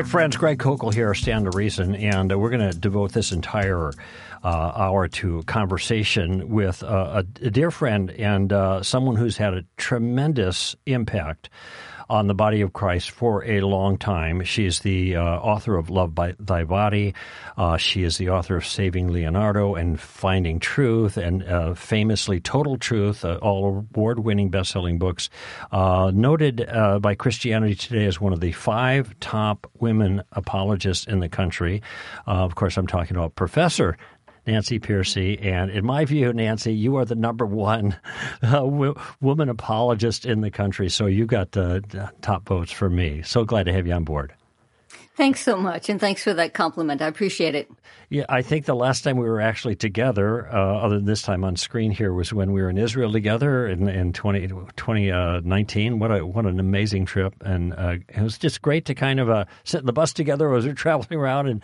right, friends, Greg Koukl here, Stand to Reason, and uh, we're going to devote this entire uh, hour to conversation with uh, a, a, dear friend and uh, someone who's had a tremendous impact on the body of Christ for a long time. She's the uh, author of Love by Thy Body. Uh, she is the author of Saving Leonardo and Finding Truth, and uh, famously Total Truth, uh, all award winning best selling books. Uh, noted uh, by Christianity Today as one of the five top women apologists in the country. of course, I'm talking about Professor Nancy Pearcey. And in my view, Nancy, you are the number one uh, w- woman apologist in the country. So you got uh, top votes for me. So glad to have you on board. Thanks so much, and thanks for that compliment. I appreciate it. Yeah, I think the last time we were actually together, uh, other than this time on screen here, was when we were in Israel together in, in 20, 2019. What a what an amazing trip, and uh, it was just great to kind of uh, sit in the bus together as we are traveling around and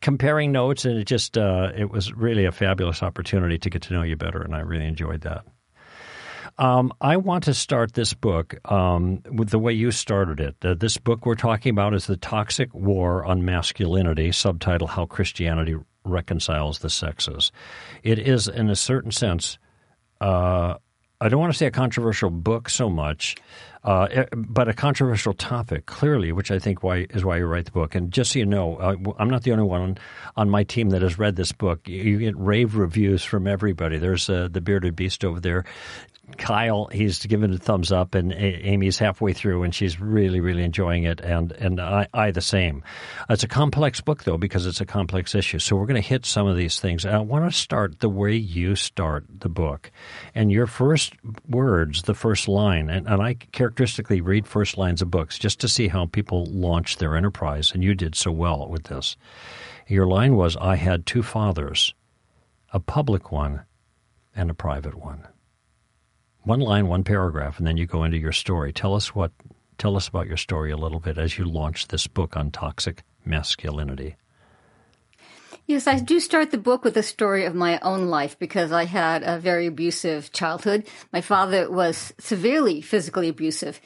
comparing notes, and it just uh, it was really a fabulous opportunity to get to know you better, and I really enjoyed that. Um, I want to start this book um, with the way you started it. Uh, this book we're talking about is The Toxic War on Masculinity, subtitle How Christianity Reconciles the Sexes. It is, in a certain sense, uh, I don't want to say a controversial book so much, uh, but a controversial topic, clearly, which I think why is why you write the book. And just so you know, uh, I'm not the only one on my team that has read this book. You get rave reviews from everybody. There's uh, the bearded beast over there Kyle, he's given a thumbs up, and Amy's halfway through, and she's really, really enjoying it, and and I, I the same. It's a complex book though because it's a complex issue. So we're going to hit some of these things. And I want to start the way you start the book, and your first words, the first line, and, and I characteristically read first lines of books just to see how people launch their enterprise, and you did so well with this. Your line was, "I had two fathers, a public one, and a private one." One line, one paragraph, and then you go into your story. Tell us what tell us about your story a little bit as you launch this book on toxic masculinity. Yes, I do start the book with a story of my own life because I had a very abusive childhood. My father was severely physically abusive.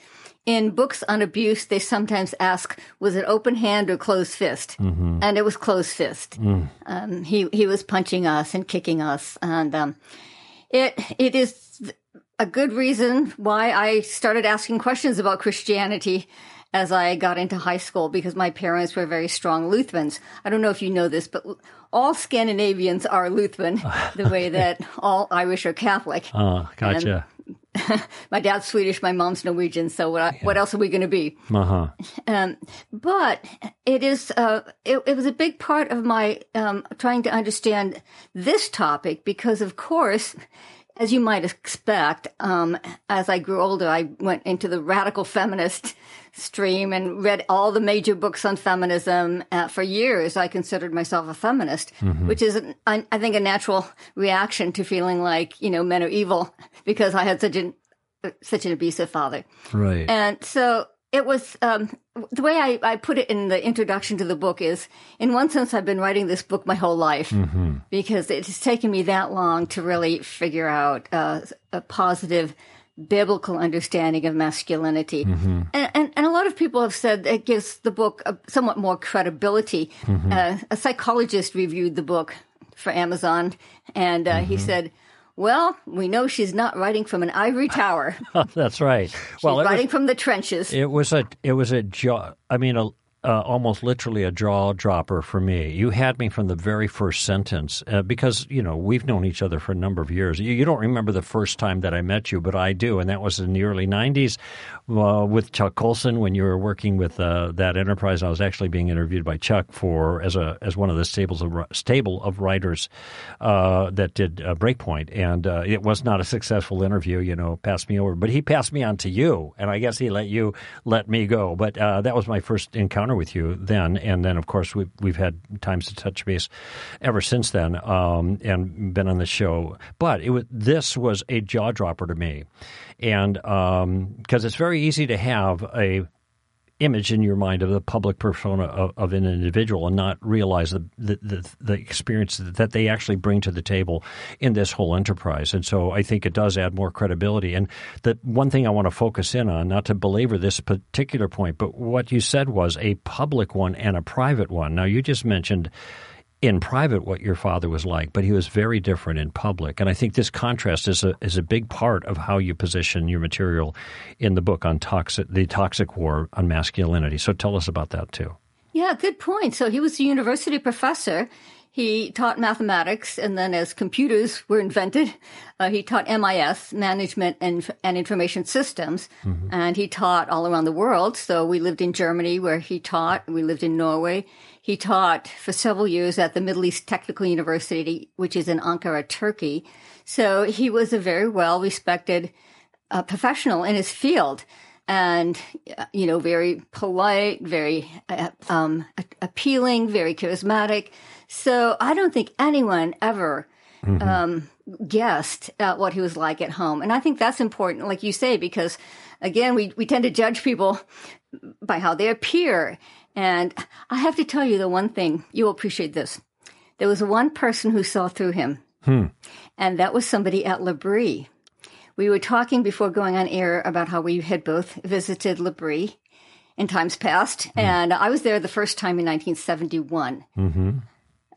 In books on abuse, they sometimes ask, was it open hand or closed fist? Mm-hmm. And it was closed fist. Mm. Um, he, he was punching us and kicking us. And, um, it, it is a good reason why I started asking questions about Christianity as I got into high school because my parents were very strong Lutherans. I don't know if you know this, but all Scandinavians are Lutheran the way that all Irish are Catholic. Oh, gotcha. And my dad's Swedish, my mom's Norwegian. So what, yeah. what else are we going to be? Uh-huh. Um, but it is, uh, it, it, was a big part of my, um, trying to understand this topic because of course, as you might expect, um, as I grew older, I went into the radical feminist stream and read all the major books on feminism. Uh, for years, I considered myself a feminist, mm-hmm. which is, I, I think, a natural reaction to feeling like you know men are evil because I had such an such an abusive father. Right. And so it was um, the way I, I, put it in the introduction to the book is in one sense i've been writing this book my whole life mm-hmm. because it has taken me that long to really figure out uh, a positive biblical understanding of masculinity mm-hmm. and, and, and, a lot of people have said it gives the book a, somewhat more credibility mm-hmm. uh, a psychologist reviewed the book for amazon and uh, he mm-hmm. said well, we know she's not writing from an ivory tower. That's right. She's well, writing was, from the trenches. It was a it was a I mean a uh, almost literally a jaw dropper for me. You had me from the very first sentence uh, because you know we've known each other for a number of years. You, you, don't remember the first time that I met you, but I do, and that was in the early '90s uh, with Chuck Colson when you were working with uh, that enterprise. I was actually being interviewed by Chuck for as a as one of the stables of stable of writers uh, that did Breakpoint, and uh, it was not a successful interview. You know, passed me over, but he passed me on to you, and I guess he let you let me go. But that was my first encounter with you then, and then of course we've we've had times to touch base ever since then, um, and been on the show. But it was this was a jaw dropper to me, and because um, it's very easy to have a image in your mind of the public persona of, of an individual and not realize the, the, the, the, experience that they actually bring to the table in this whole enterprise. And so I think it does add more credibility. And the one thing I want to focus in on, not to belabor this particular point, but what you said was a public one and a private one. Now, you just mentioned in private what your father was like, but he was very different in public. And I think this contrast is a is a big part of how you position your material in the book on toxic the toxic war on masculinity. So tell us about that too. Yeah, good point. So he was a university professor. He taught mathematics, and then as computers were invented, uh, he taught MIS, Management and, and Information Systems, mm-hmm. and he taught all around the world. So we lived in Germany where he taught. We lived in Norway. He taught for several years at the Middle East Technical University, which is in Ankara, Turkey. So he was a very well respected uh, professional in his field and, you know, very polite, very uh, um, appealing, very charismatic. So I don't think anyone ever mm-hmm. um, guessed at what he was like at home. And I think that's important, like you say, because again, we, we tend to judge people by how they appear. And I have to tell you the one thing, you'll appreciate this. There was one person who saw through him, hmm. and that was somebody at L'Abri. We were talking before going on air about how we had both visited L'Abri in times past, hmm. and I was there the first time in 1971. Mm-hmm.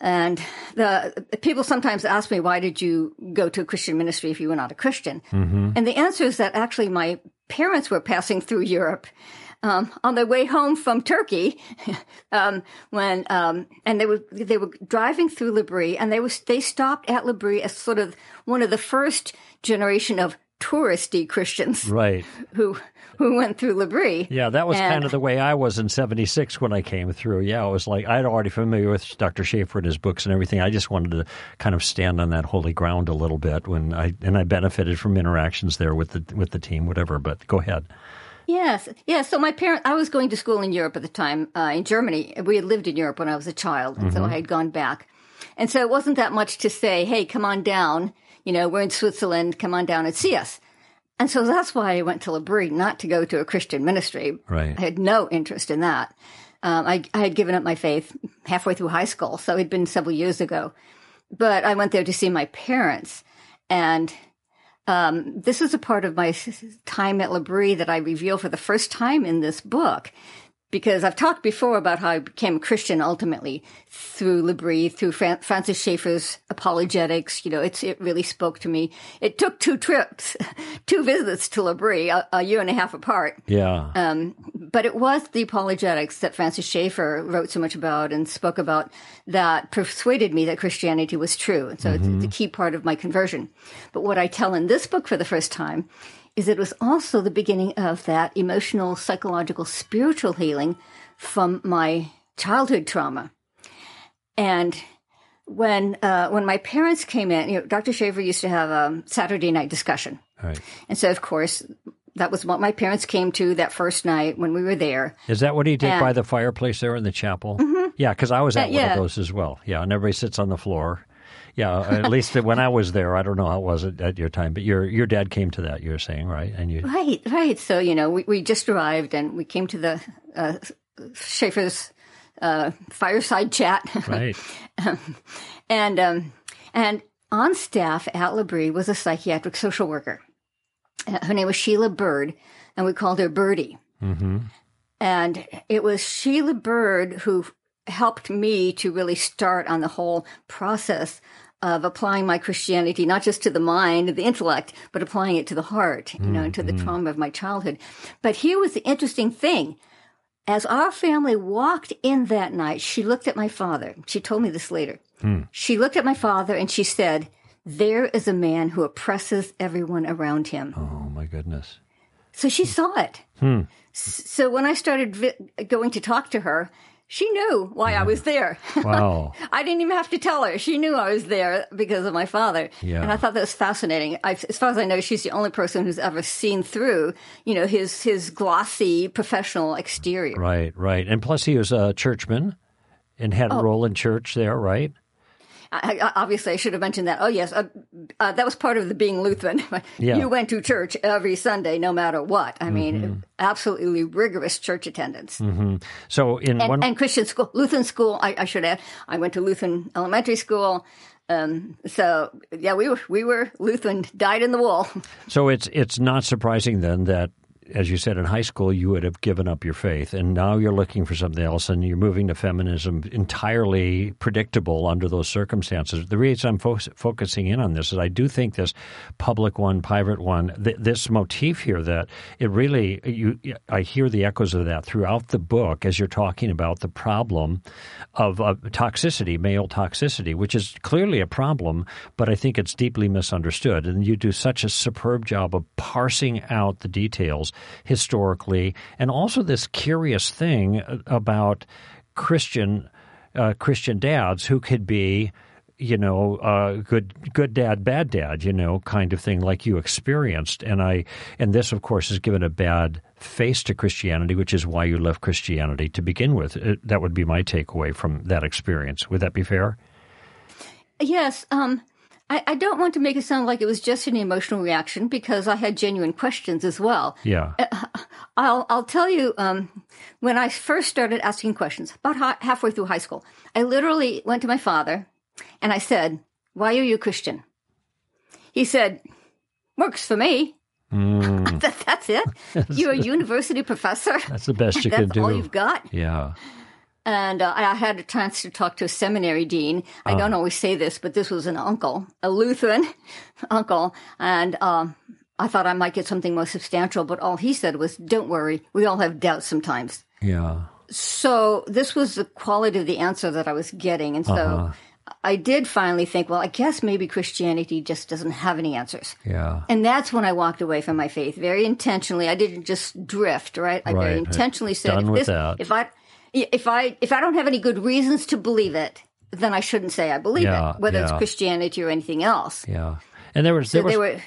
And the people sometimes ask me, why did you go to a Christian ministry if you were not a Christian? Mm-hmm. And the answer is that actually my parents were passing through Europe um, on their way home from Turkey, um, when um, and they were they were driving through L'Abri, and they was they stopped at L'Abri as sort of one of the first generation of touristy Christians, right? Who who went through L'Abri. Yeah, that was and, kind of the way I was in '76 when I came through. Yeah, it was like I'd already familiar with Dr. Schaeffer and his books and everything. I just wanted to kind of stand on that holy ground a little bit when I and I benefited from interactions there with the with the team, whatever. But go ahead. Yes, yes. So my parents, I was going to school in Europe at the time, uh, in Germany. We had lived in Europe when I was a child, and mm-hmm. so I had gone back. And so it wasn't that much to say, hey, come on down. You know, we're in Switzerland, come on down and see us. And so that's why I went to L'Abri, not to go to a Christian ministry. Right. I had no interest in that. Um, I, I had given up my faith halfway through high school, so it'd been several years ago. But I went there to see my parents, and um, this is a part of my time at L'Abri that I reveal for the first time in this book because I've talked before about how I became a Christian ultimately through L'Abri, through Fran- Francis Schaeffer's apologetics. You know, it's, it really spoke to me. It took two trips, two visits to L'Abri, a, a, year and a half apart. Yeah. Um, but it was the apologetics that Francis Schaeffer wrote so much about and spoke about that persuaded me that Christianity was true. And so mm-hmm. it's, it's a key part of my conversion. But what I tell in this book for the first time is it was also the beginning of that emotional, psychological, spiritual healing from my childhood trauma. And when uh, when my parents came in, you know, Dr. Schaeffer used to have a Saturday night discussion, right. and so of course that was what my parents came to that first night when we were there. Is that what he did and, by the fireplace there in the chapel? Mm-hmm. Yeah, because I was at uh, yeah. one of those as well. Yeah, and everybody sits on the floor. Yeah, at least when I was there, I don't know how it was at, at, your time, but your your dad came to that. You're saying right, and you right, right. So you know, we, we just arrived and we came to the uh, Schaeffer's uh, fireside chat, right? and um, and on staff at L'Abri was a psychiatric social worker. Uh, her name was Sheila Bird, and we called her Birdie. Mm-hmm. And it was Sheila Bird who helped me to really start on the whole process of applying my Christianity, not just to the mind, and the intellect, but applying it to the heart, you know, mm-hmm. to the mm-hmm. trauma of my childhood. But here was the interesting thing. As our family walked in that night, she looked at my father. She told me this later. Mm. She looked at my father and she said, There is a man who oppresses everyone around him. Oh, my goodness. So she saw it. Hmm. So when I started vi- going to talk to her, she knew why yeah. I was there. Wow. I didn't even have to tell her. She knew I was there because of my father. Yeah. And I thought that was fascinating. I, as far as I know, she's the only person who's ever seen through, you know, his, his glossy professional exterior. Right, right. And plus he was a churchman and had a oh. role in church there, right? I, I, obviously I should have mentioned that. Oh yes, uh, uh, that was part of the being Lutheran. Yeah. You went to church every Sunday, no matter what. I mean, absolutely rigorous church attendance. So in And, one and Christian school, Lutheran school. I, I should add, I went to Lutheran elementary school. Um, so yeah, we were we were Lutheran, died in the wool. So it's it's not surprising then that, as you said in high school, you would have given up your faith, and now you're looking for something else, and you're moving to feminism entirely predictable under those circumstances. The reason I'm fo- focusing in on this is I do think this public one, private one, th- this motif here that it really you I hear the echoes of that throughout the book as you're talking about the problem of uh, toxicity, male toxicity, which is clearly a problem, but I think it's deeply misunderstood. And you do such a superb job of parsing out the details historically, and also this curious thing about Christian uh, Christian dads who could be you know, uh, good good dad, bad dad, you know, kind of thing like you experienced. And I and this, of course, has given a bad face to Christianity, which is why you left Christianity to begin with. It, that would be my takeaway from that experience. Would that be fair? Yes. Um, I, I don't want to make it sound like it was just an emotional reaction because I had genuine questions as well. Yeah. I'll I'll tell you um, when I first started asking questions about ha- halfway through high school, I literally went to my father and I said, "Why are you a Christian?" He said, "Works for me." That- That's it. You're a university professor. That's the best you can do. all you've got. Yeah. And uh, I had a chance to talk to a seminary dean. I don't always say this, but this was an uncle, a Lutheran uncle. And um, I thought I might get something more substantial, but all he said was, don't worry, we all have doubts sometimes. Yeah. So this was the quality of the answer that I was getting. And so I did finally think, well, I guess maybe Christianity just doesn't have any answers. Yeah. And that's when I walked away from my faith very intentionally. I didn't just drift, right? I Right. very intentionally said, Done if, this, if I if I if I don't have any good reasons to believe it, then I shouldn't say I believe Yeah, it, whether it's. Christianity or anything else. Yeah. And there was So there was they were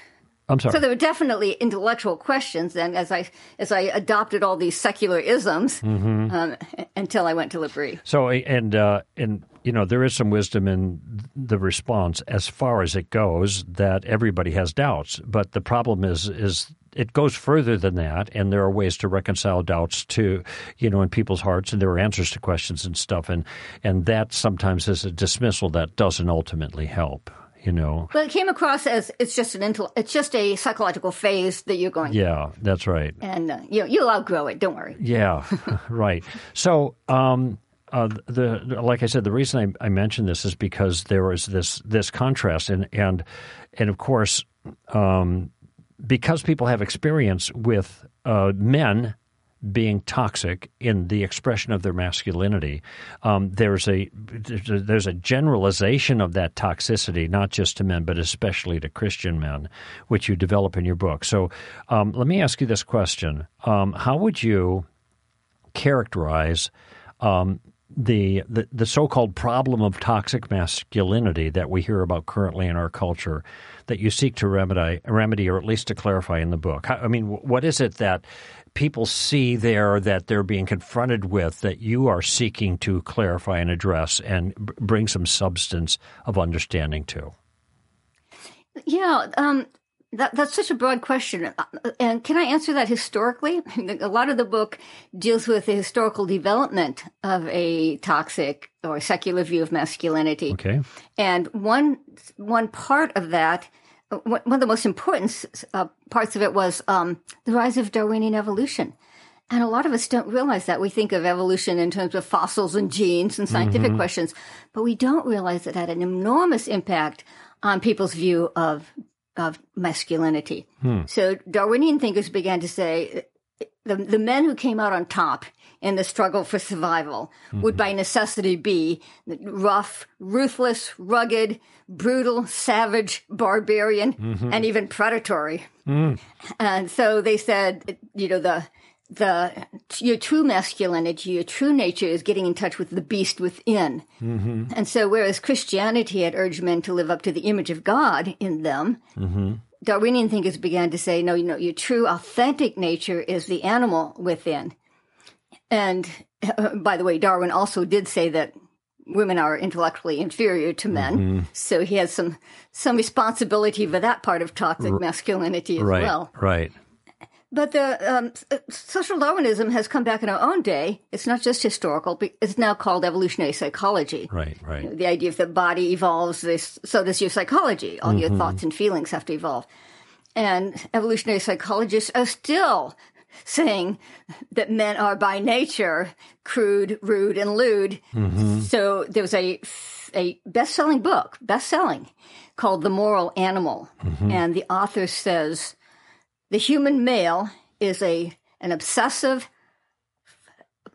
I'm sorry. so there were definitely intellectual questions. Then, as I as I adopted all these secular isms Mm-hmm. um, until I went to L'Abri. So and uh, and you know there is some wisdom in the response as far as it goes that everybody has doubts, but the problem is is it goes further than that, and there are ways to reconcile doubts to you know in people's hearts, and there are answers to questions and stuff, and and that sometimes is a dismissal that doesn't ultimately help. You know, But it came across as it's just an intel- it's just a psychological phase that you're going, yeah, that's right. and uh, you you'll outgrow it. Don't worry. Yeah, right. So, um, uh, the, the like I said, the reason I, I mentioned this is because there was this this contrast, and and and of course, um, because people have experience with uh, men being toxic in the expression of their masculinity, um, there's a there's a- generalization of that toxicity, not just to men, but especially to Christian men, which you develop in your book. So, um, let me ask you this question: um, How would you characterize um, the, the the so-called problem of toxic masculinity that we hear about currently in our culture that you seek to remedy, remedy or at least to clarify in the book? I mean, what is it that people see there that they're being confronted with that you are seeking to clarify and address and bring some substance of understanding to? Yeah, um, that, that's such a broad question. Uh, And can I answer that historically? A lot of the book deals with the historical development of a toxic or secular view of masculinity. Okay. And one one part of that, uh, one of the most important uh, parts of it was um, the rise of Darwinian evolution. And a lot of us don't realize that. We think of evolution in terms of fossils and genes and scientific questions, but we don't realize that it had an enormous impact on people's view of of masculinity. Hmm. So Darwinian thinkers began to say the, the men who came out on top in the struggle for survival would hmm. by necessity be rough, ruthless, rugged, brutal, savage, barbarian, mm-hmm. and even predatory. Hmm. And so they said, you know, the the your true masculinity, your true nature is getting in touch with the beast within. And so whereas Christianity had urged men to live up to the image of God in them, Darwinian thinkers began to say, no, you know, your true authentic nature is the animal within. And uh, by the way, Darwin also did say that women are intellectually inferior to men. Mm-hmm. So he has some some responsibility for that part of toxic masculinity as right, well. right. But the um, uh, social Darwinism has come back in our own day. It's not just historical; it's now called evolutionary psychology. Right, right. The idea if the body evolves, this so does your psychology. All your mm-hmm. thoughts and feelings have to evolve. And evolutionary psychologists are still saying that men are by nature crude, rude, and lewd. Mm-hmm. So there was a a best-selling book, best-selling, called The Moral Animal, mm-hmm. and the author says the human male is a an obsessive,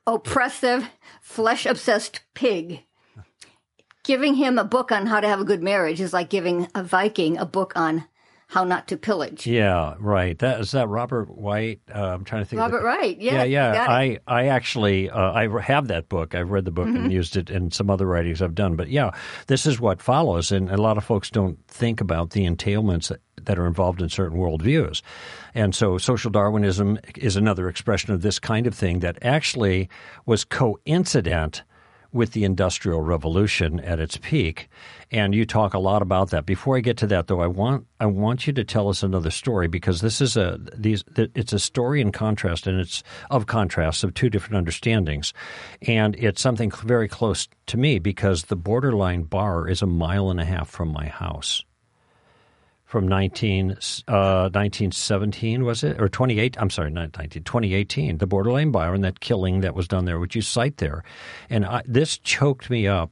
oppressive, flesh-obsessed pig. Giving him a book on how to have a good marriage is like giving a Viking a book on how not to pillage. Yeah, right. That is that Robert White. Uh, I'm trying to think. Robert Wright, yeah, yeah, yeah. I, I actually, uh, I have that book. I've read the book Mm-hmm. and used it in some other writings I've done. But yeah, this is what follows, and a lot of folks don't think about the entailments that, are involved in certain worldviews. And so, social Darwinism is another expression of this kind of thing that actually was coincident with the Industrial Revolution at its peak. And you talk a lot about that. Before I get to that, though, I want I want you to tell us another story because this is a these it's a story in contrast, and it's of contrasts of two different understandings, and it's something very close to me because the Borderline Bar is a mile and a half from my house from 19, uh, 1917, was it? Or 28, I'm sorry, not 19, 2018, the Borderline Byron, that killing that was done there, which you cite there. And I, this choked me up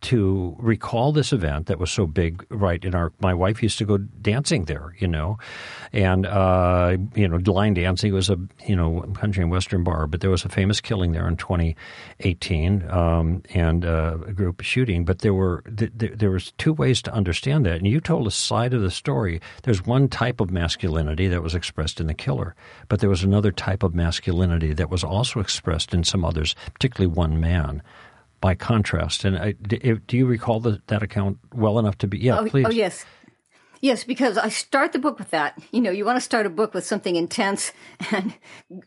to recall this event that was so big right in our my wife used to go dancing there you know? And uh you know line dancing was a you know country and western bar but there was a famous killing there in 2018 um and uh, a group shooting but there were th- th- there was two ways to understand that and you told a side of the story. There's one type of masculinity that was expressed in the killer but there was another type of masculinity that was also expressed in some others particularly one man by contrast. And I, do, do you recall the, that account well enough to be? Yeah, Oh, please. oh, yes. Yes, because I start the book with that. You know, you want to start a book with something intense and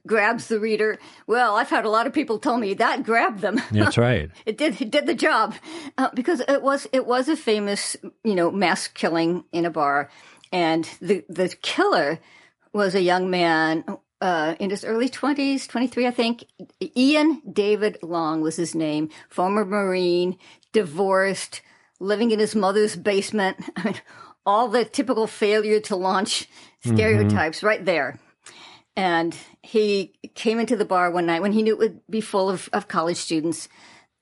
grabs the reader. Well, I've had a lot of people tell me that grabbed them. That's right. it did it did the job uh, because it was it was a famous you know mass killing in a bar, and the the killer was a young man uh, in his early twenties, twenty three, I think. Ian David Long was his name, former Marine, divorced, living in his mother's basement. I mean, all the typical failure to launch stereotypes right there. And he came into the bar one night when he knew it would be full of, of college students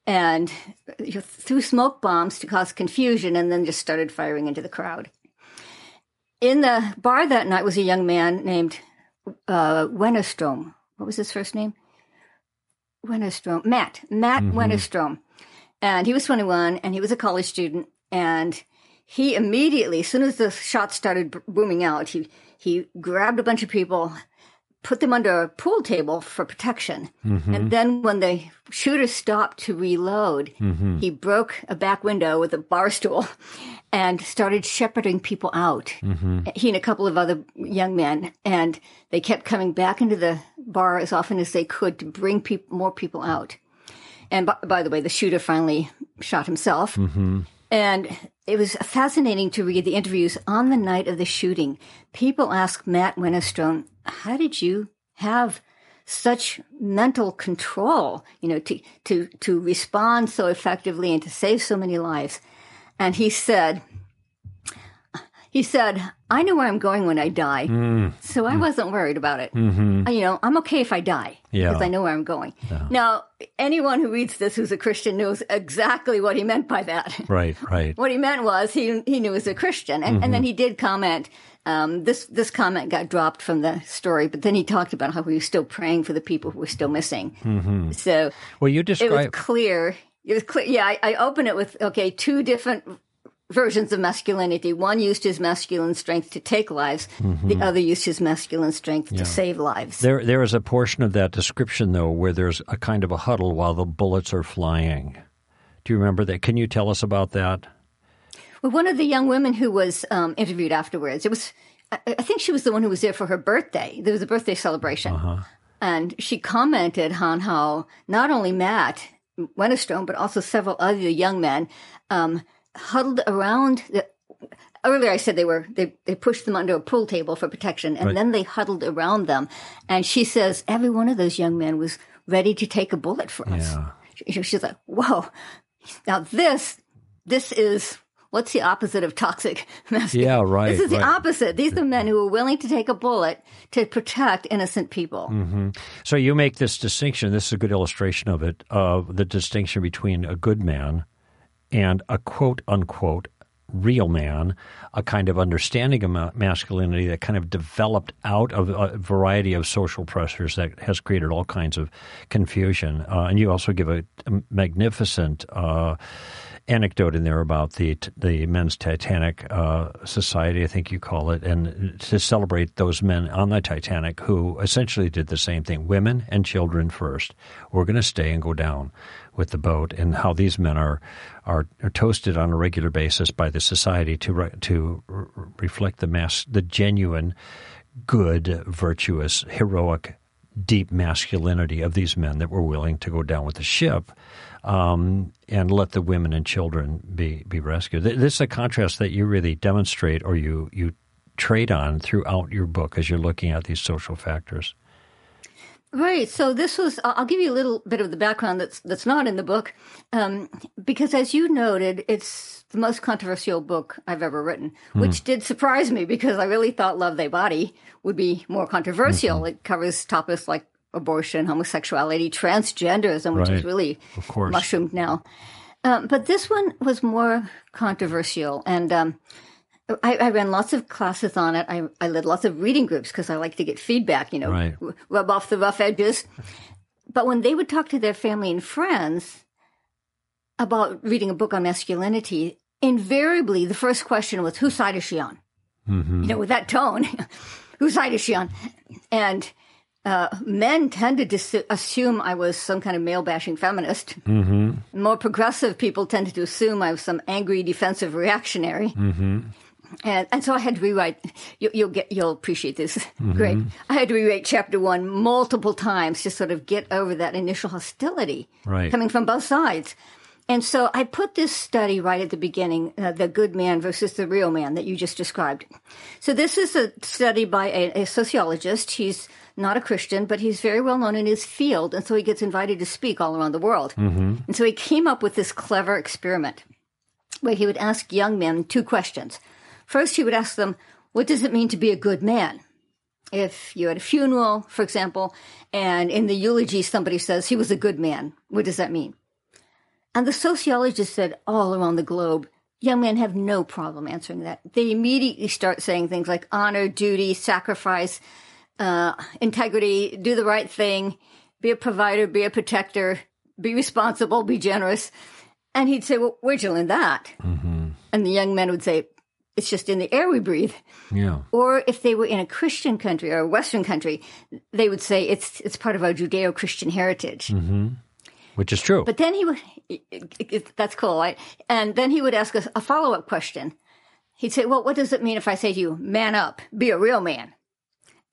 and you know, threw smoke bombs to cause confusion and then just started firing into the crowd. In the bar that night was a young man named uh, Wennerstrom. What was his first name? Wennerstrom. Matt. Matt Wennerstrom. And he was 21 and he was a college student. And he immediately, as soon as the shots started booming out, he, he grabbed a bunch of people, put them under a pool table for protection. Mm-hmm. And then when the shooter stopped to reload, mm-hmm. he broke a back window with a bar stool and started shepherding people out. Mm-hmm. He and a couple of other young men. And they kept coming back into the bar as often as they could to bring peop more people out. And by, by the way, the shooter finally shot himself. And it was fascinating to read the interviews on the night of the shooting. People asked Matt Wennerstrom, how did you have such mental control, you know, to, to, to respond so effectively and to save so many lives? And he said, he said, I know where I'm going when I die. Mm. So I mm. wasn't worried about it. Mm-hmm. You know, I'm okay if I die Yeah. because I know where I'm going. Now, anyone who reads this who's a Christian knows exactly what he meant by that. Right, right. what he meant was he he knew he was a Christian, and, and then mm-hmm. he did comment. Um, this this comment got dropped from the story, but then he talked about how he was still praying for the people who were still missing. So Well, you describe it was clear. It was clear. Yeah, I, I open it with okay, two different versions of masculinity. One used his masculine strength to take lives. The other used his masculine strength to save lives. There, there is a portion of that description, though, where there's a kind of a huddle while the bullets are flying. Do you remember that? Can you tell us about that? Well, one of the young women who was um, interviewed afterwards, it was, I, I think she was the one who was there for her birthday. There was a birthday celebration. And she commented on how not only Matt Wennerstone, but also several other young men, um, huddled around the, earlier I said they were they, they pushed them under a pool table for protection and Right. then they huddled around them and she says every one of those young men was ready to take a bullet for us. Yeah. She- She's like, whoa. Now this this is what's the opposite of toxic masculinity? Yeah, right, This is the opposite. These are men who are willing to take a bullet to protect innocent people. Mm-hmm. So you make this distinction. This is a good illustration of it. Of the distinction between a good man and a quote unquote real man, a kind of understanding of masculinity that kind of developed out of a variety of social pressures that has created all kinds of confusion. Uh, and you also give a, a magnificent. Uh, anecdote in there about the the men's Titanic uh, society, I think you call it, and to celebrate those men on the Titanic who essentially did the same thing: women and children first. We're going to stay and go down with the boat, and how these men are are, are toasted on a regular basis by the society to re, to re- reflect the mass, the genuine, good, virtuous, heroic deep masculinity of these men that were willing to go down with the ship um, and let the women and children be, be rescued. This is a contrast that you really demonstrate or you, you trade on throughout your book as you're looking at these social factors. Right. So this was. I'll give you a little bit of the background that's that's not in the book, um, because as you noted, it's the most controversial book I've ever written, which did surprise me because I really thought "Love Thy Body" would be more controversial. It covers topics like abortion, homosexuality, transgenderism, which Right. is really Of course. mushroomed now. Um, but this one was more controversial, and um, I, I ran lots of classes on it. I, I led lots of reading groups because I like to get feedback, you know, Right. rub off the rough edges. But when they would talk to their family and friends about reading a book on masculinity, invariably the first question was, whose side is she on? You know, with that tone, whose side is she on? And uh, men tended to su- assume I was some kind of male bashing feminist. Mm-hmm. More progressive people tended to assume I was some angry defensive reactionary. Mm-hmm. And, and so I had to rewrite. You, you'll get, you'll appreciate this. Great. I had to rewrite chapter one multiple times to sort of get over that initial hostility Right. coming from both sides. And so I put this study right at the beginning, uh, the good man versus the real man that you just described. So this is a study by a, a sociologist. He's not a Christian, but he's very well known in his field, and so he gets invited to speak all around the world. Mm-hmm. And so he came up with this clever experiment where he would ask young men two questions. First, he would ask them, What does it mean to be a good man? If you had a funeral, for example, and in the eulogy somebody says he was a good man, what does that mean? And the sociologist said all around the globe, young men have no problem answering that. They immediately start saying things like honor, duty, sacrifice, uh, integrity, do the right thing, be a provider, be a protector, be responsible, be generous. And he'd say, well, where'd you learn that? And the young men would say, it's just in the air we breathe. Yeah. Or if they were in a Christian country or a Western country, they would say it's it's part of our Judeo-Christian heritage. Which is true. But then he would, that's cool, right? And then he would ask us a follow up question. He'd say, Well, what does it mean if I say to you, man up, be a real man?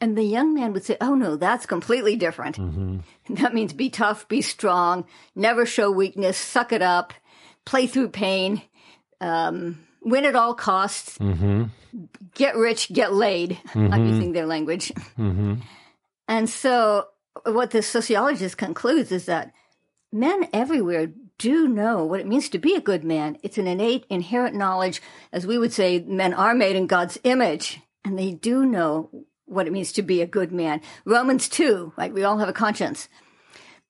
And the young man would say, Oh, no, that's completely different. Mm-hmm. That means be tough, be strong, never show weakness, suck it up, play through pain, um, win at all costs, mm-hmm. get rich, get laid. I'm mm-hmm. using their language. And so, what the sociologist concludes is that men everywhere do know what it means to be a good man. It's an innate, inherent knowledge. As we would say, men are made in God's image, and they do know what it means to be a good man. Romans 2, like We all have a conscience.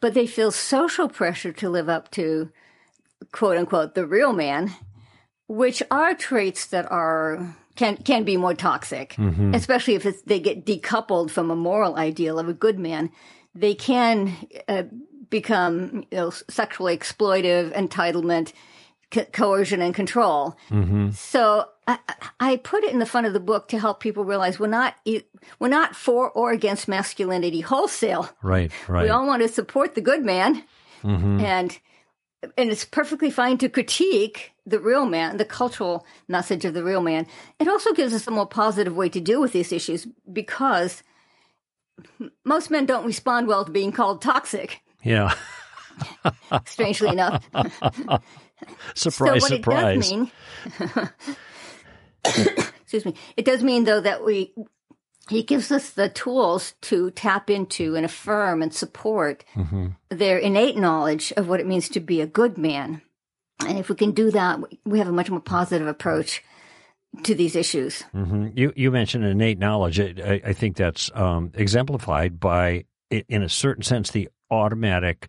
But they feel social pressure to live up to, quote unquote, the real man, which are traits that are can can be more toxic, especially if it's, they get decoupled from a moral ideal of a good man. They can uh, become you know, sexually exploitive, entitlement, co- coercion, and control. So I, I put it in the front of the book to help people realize we're not we're not for or against masculinity wholesale. right, right. We all want to support the good man, mm-hmm. and and it's perfectly fine to critique the real man, the cultural message of the real man. It also gives us a more positive way to deal with these issues because most men don't respond well to being called toxic. yeah. strangely enough. surprise, so what surprise. It does mean, excuse me. It does mean though that we he gives us the tools to tap into and affirm and support Mm-hmm. their innate knowledge of what it means to be a good man. And if we can do that, we have a much more positive approach to these issues. hmm You you mentioned innate knowledge. I, I think that's um, exemplified by, in a certain sense, the automatic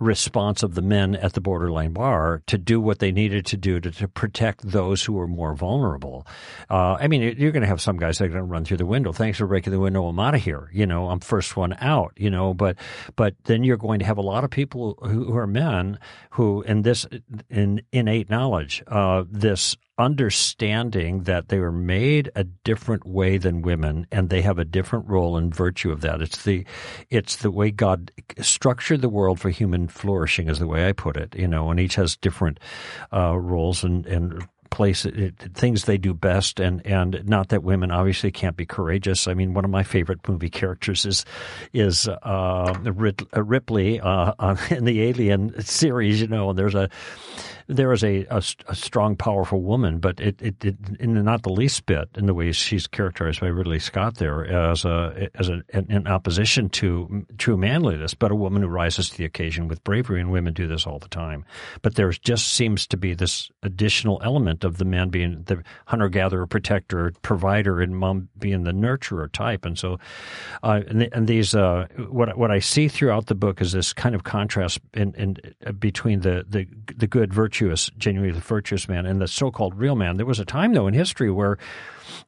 response of the men at the borderline bar to do what they needed to do to, to protect those who were more vulnerable. Uh, I mean, you're going to have some guys that are going to run through the window. Thanks for breaking the window. I'm out of here. You know, I'm first one out. You know, but but then you're going to have a lot of people who, who are men who, in this in innate knowledge, uh, this understanding that they were made a different way than women and they have a different role in virtue of that. It's the it's the way god structured the world for human flourishing is the way i put it you know and each has different uh, roles and and place it, things they do best. And and not that women obviously can't be courageous. I mean one of my favorite movie characters is is uh, uh, ripley uh, on, in the alien series you know and there's a there is a, a, a strong, powerful woman, but it, it, it in not the least bit in the way she's characterized by Ridley Scott there as a as a, an opposition to true manliness, but a woman who rises to the occasion with bravery, and women do this all the time. But there just seems to be this additional element of the man being the hunter gatherer, protector, provider, and mom being the nurturer type, and so uh, and, and these uh, what what I see throughout the book is this kind of contrast in, in between the the the good virtuous, genuinely virtuous man and the so-called real man. There was a time, though, in history where,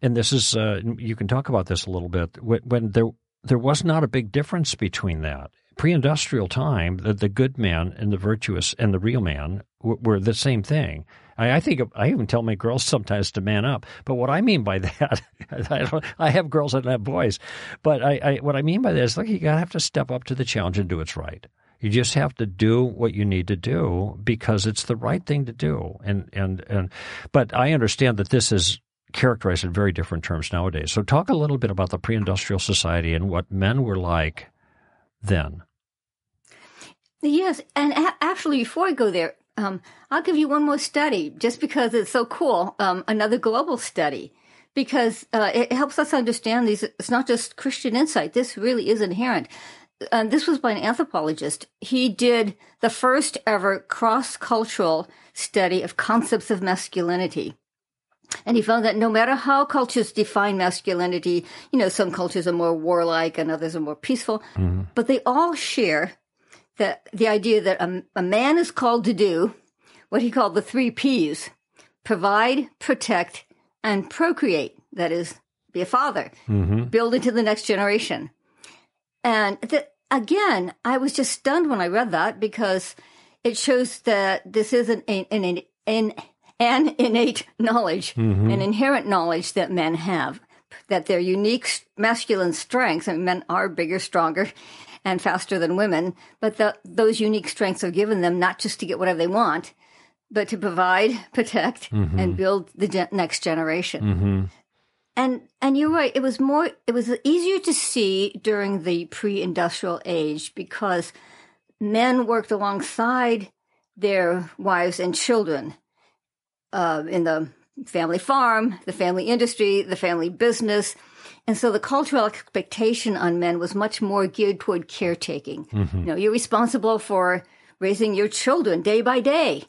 and this is, uh, you can talk about this a little bit, when, when there there was not a big difference between that. Pre-industrial time, the, the good man and the virtuous and the real man were, were the same thing. I, I think I even tell my girls sometimes to man up. But what I mean by that, I, I have girls that have boys, but I, I, what I mean by that is, look, you gotta have to step up to the challenge and do what's right. You just have to do what you need to do because it's the right thing to do. And and and but I understand that this is characterized in very different terms nowadays. So talk a little bit about the pre-industrial society and what men were like then. Yes, and a- actually, before I go there, um, I'll give you one more study just because it's so cool. Um, another global study because uh, it helps us understand these. It's not just Christian insight. This really is inherent. Um, this was by an anthropologist. He did the first ever cross cultural study of concepts of masculinity. And he found that no matter how cultures define masculinity, you know, some cultures are more warlike and others are more peaceful, mm-hmm. but they all share that the idea that a, a man is called to do what he called the three P's provide, protect, and procreate. That is, be a father, mm-hmm. build into the next generation. And th- again, I was just stunned when I read that because it shows that this isn't an, an, an, an innate knowledge, mm-hmm. an inherent knowledge that men have, that their unique masculine strengths, and men are bigger, stronger, and faster than women, but the, those unique strengths are given them not just to get whatever they want, but to provide, protect, mm-hmm. and build the ge- next generation. Mm-hmm. And and you're right. It was more. It was easier to see during the pre-industrial age because men worked alongside their wives and children uh, in the family farm, the family industry, the family business. And so the cultural expectation on men was much more geared toward caretaking. Mm-hmm. You know, you're responsible for raising your children day by day.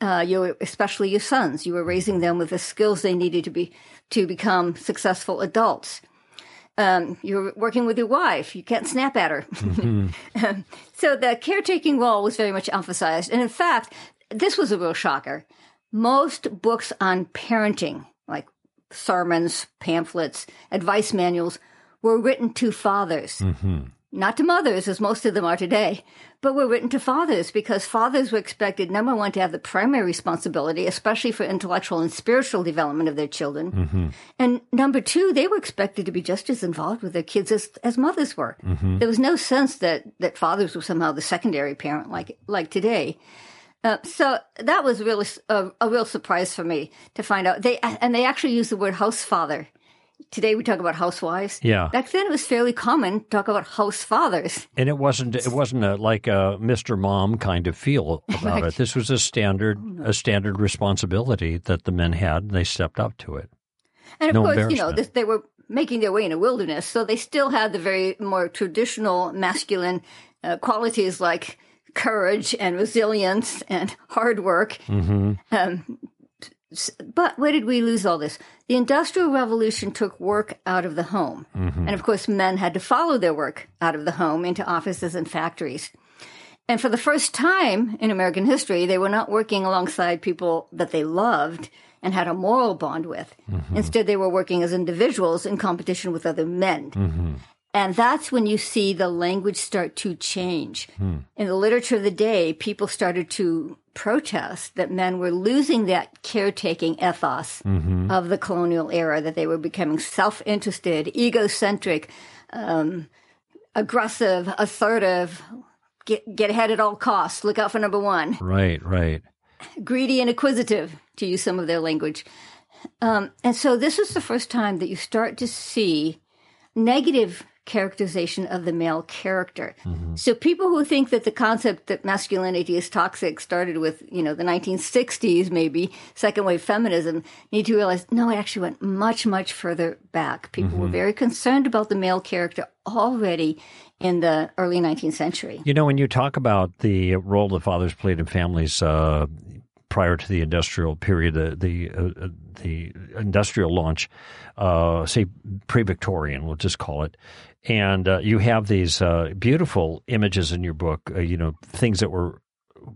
Uh, you, especially your sons, you were raising them with the skills they needed to be to become successful adults. Um, you're working with your wife; you can't snap at her. Mm-hmm. so the caretaking role was very much emphasized, and in fact, this was a real shocker. Most books on parenting, like sermons, pamphlets, advice manuals, were written to fathers. Mm-hmm. Not to mothers, as most of them are today, but were written to fathers because fathers were expected, number one, to have the primary responsibility, especially for intellectual and spiritual development of their children. Mm-hmm. And number two, they were expected to be just as involved with their kids as, as mothers were. Mm-hmm. There was no sense that, that fathers were somehow the secondary parent like, like today. Uh, so that was really a, a, real surprise for me to find out. They and they actually use the word house father today we talk about housewives. Yeah. Back then it was fairly common to talk about house fathers. And it wasn't it wasn't a, like a Mr. Mom kind of feel about Right. it. This was a standard a standard responsibility that the men had. and They stepped up to it. And of No course, you know, this, they were making their way in a wilderness, so they still had the very more traditional masculine uh, qualities like courage and resilience and hard work. Um, s- but where did we lose all this? The Industrial Revolution took work out of the home. Mm-hmm. And of course, men had to follow their work out of the home into offices and factories. And for the first time in American history, they were not working alongside people that they loved and had a moral bond with. Mm-hmm. Instead, they were working as individuals in competition with other men. Mm-hmm. And that's when you see the language start to change. In the literature of the day, people started to protest that men were losing that caretaking ethos of the colonial era, that they were becoming self interested, egocentric, um, aggressive, assertive, get, get ahead at all costs, look out for number one Right, right. greedy and acquisitive, to use some of their language. Um, and so this is the first time that you start to see negative characterization of the male character. So people who think that the concept that masculinity is toxic started with, you know, the 1960s, maybe second wave feminism, need to realize, no, it actually went much, much further back. People were very concerned about the male character already in the early 19th century. You know, when you talk about the role the fathers played in families uh, prior to the industrial period, the the, uh, the industrial launch, uh, say pre-Victorian, we'll just call it, and uh, you have these uh, beautiful images in your book. Uh, you know, things that were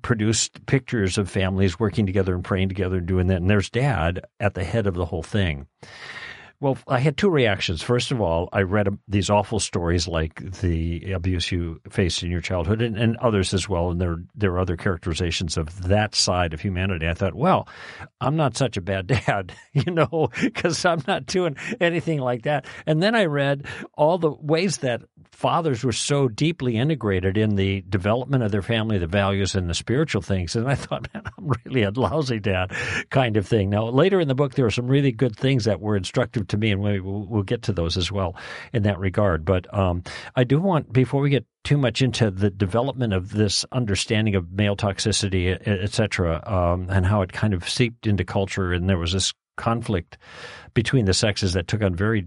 produced, pictures of families working together and praying together and doing that, and there's Dad at the head of the whole thing. Well, I had two reactions. First of all, I read these awful stories like the abuse you faced in your childhood and, and others as well. And there, there are other characterizations of that side of humanity. I thought, well, I'm not such a bad dad, you know, because I'm not doing anything like that. And then I read all the ways that fathers were so deeply integrated in the development of their family, the values and the spiritual things. And I thought, man, I'm really a lousy dad kind of thing. Now, later in the book, there are some really good things that were instructive to me, and we, we'll, we'll get to those as well in that regard. But um, I do want, before we get too much into the development of this understanding of male toxicity, et cetera, um, and how it kind of seeped into culture, and there was this conflict between the sexes that took on very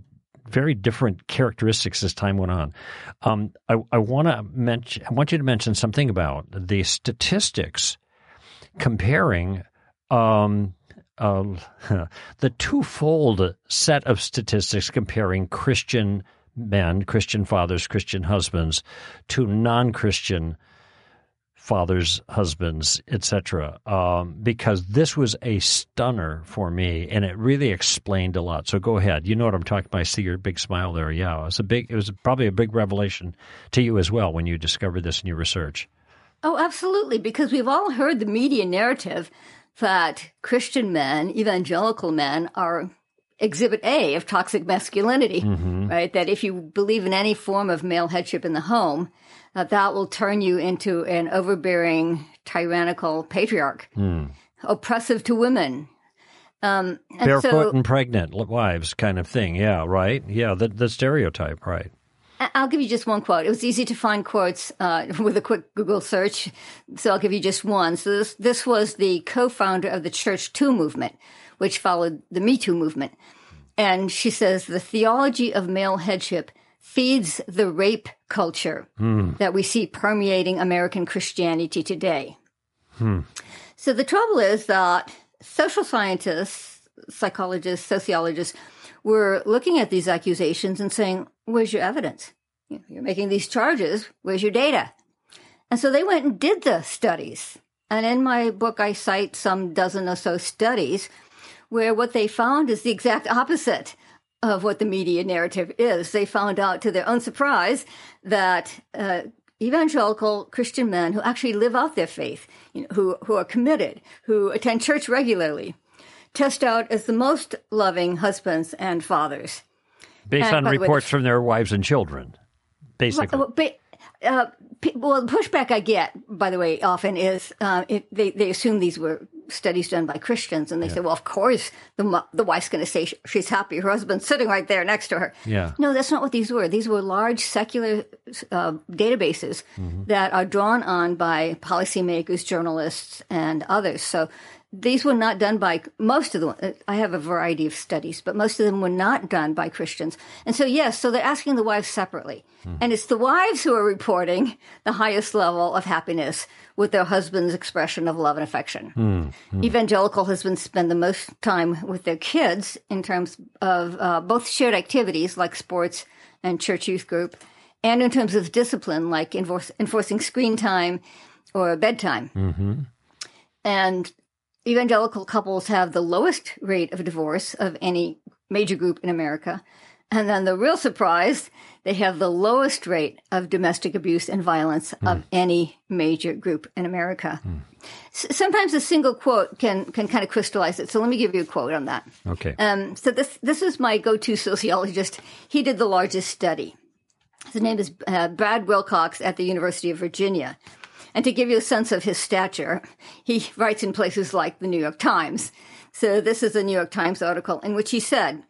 very different characteristics as time went on. Um, I, I want to mention. I want you to mention something about the statistics comparing um, uh, the twofold set of statistics comparing Christian men, Christian fathers, Christian husbands, to non-Christian fathers, husbands, etc. Um, because this was a stunner for me, and it really explained a lot. So go ahead. You know what I'm talking about. I see your big smile there. Yeah, it was a big. It was probably a big revelation to you as well when you discovered this in your research. Oh, absolutely. Because we've all heard the media narrative that Christian men, evangelical men, are exhibit A of toxic masculinity, right? That if you believe in any form of male headship in the home, that that will turn you into an overbearing, tyrannical patriarch, oppressive to women. Um, and Barefoot so, and pregnant wives, kind of thing. Yeah, right. Yeah, the the stereotype, right. I'll give you just one quote. It was easy to find quotes uh, with a quick Google search, so I'll give you just one. So this this was the co-founder of the Church Too movement, which followed the Me Too movement, and she says the theology of male headship feeds the rape culture that we see permeating American Christianity today. So the trouble is that social scientists, psychologists, sociologists were looking at these accusations and saying, "Where's your evidence? You're making these charges. Where's your data?" And so they went and did the studies. And in my book, I cite some dozen or so studies where what they found is the exact opposite of what the media narrative is. They found out, to their own surprise, that uh, evangelical Christian men who actually live out their faith, you know, who who are committed, who attend church regularly, test out as the most loving husbands and fathers. Based And on the way, reports from their wives and children, basically. Well, but, uh, well, the pushback I get, by the way, often is uh, it, they they assume these were studies done by Christians, and they say, well, of course the the wife's going to say she's happy. Her husband's sitting right there next to her. Yeah. No, that's not what these were. These were large secular uh, databases mm-hmm. that are drawn on by policymakers, journalists, and others. So these were not done by most of the I have a variety of studies, but most of them were not done by Christians. And so, yes, so they're asking the wives separately. Hmm. And it's the wives who are reporting the highest level of happiness with their husband's expression of love and affection. Hmm. Hmm. Evangelical husbands spend the most time with their kids in terms of uh, both shared activities like sports and church youth group, and in terms of discipline like enforce, enforcing screen time or bedtime. Mm-hmm. And evangelical couples have the lowest rate of divorce of any major group in America. And then the real surprise, they have the lowest rate of domestic abuse and violence mm. of any major group in America. Mm. S- sometimes a single quote can, can kind of crystallize it. So let me give you a quote on that. Okay. Um, so this, this is my go-to sociologist. He did the largest study. His name is uh, Brad Wilcox at the University of Virginia. And to give you a sense of his stature, he writes in places like the New York Times. So this is a New York Times article in which he said,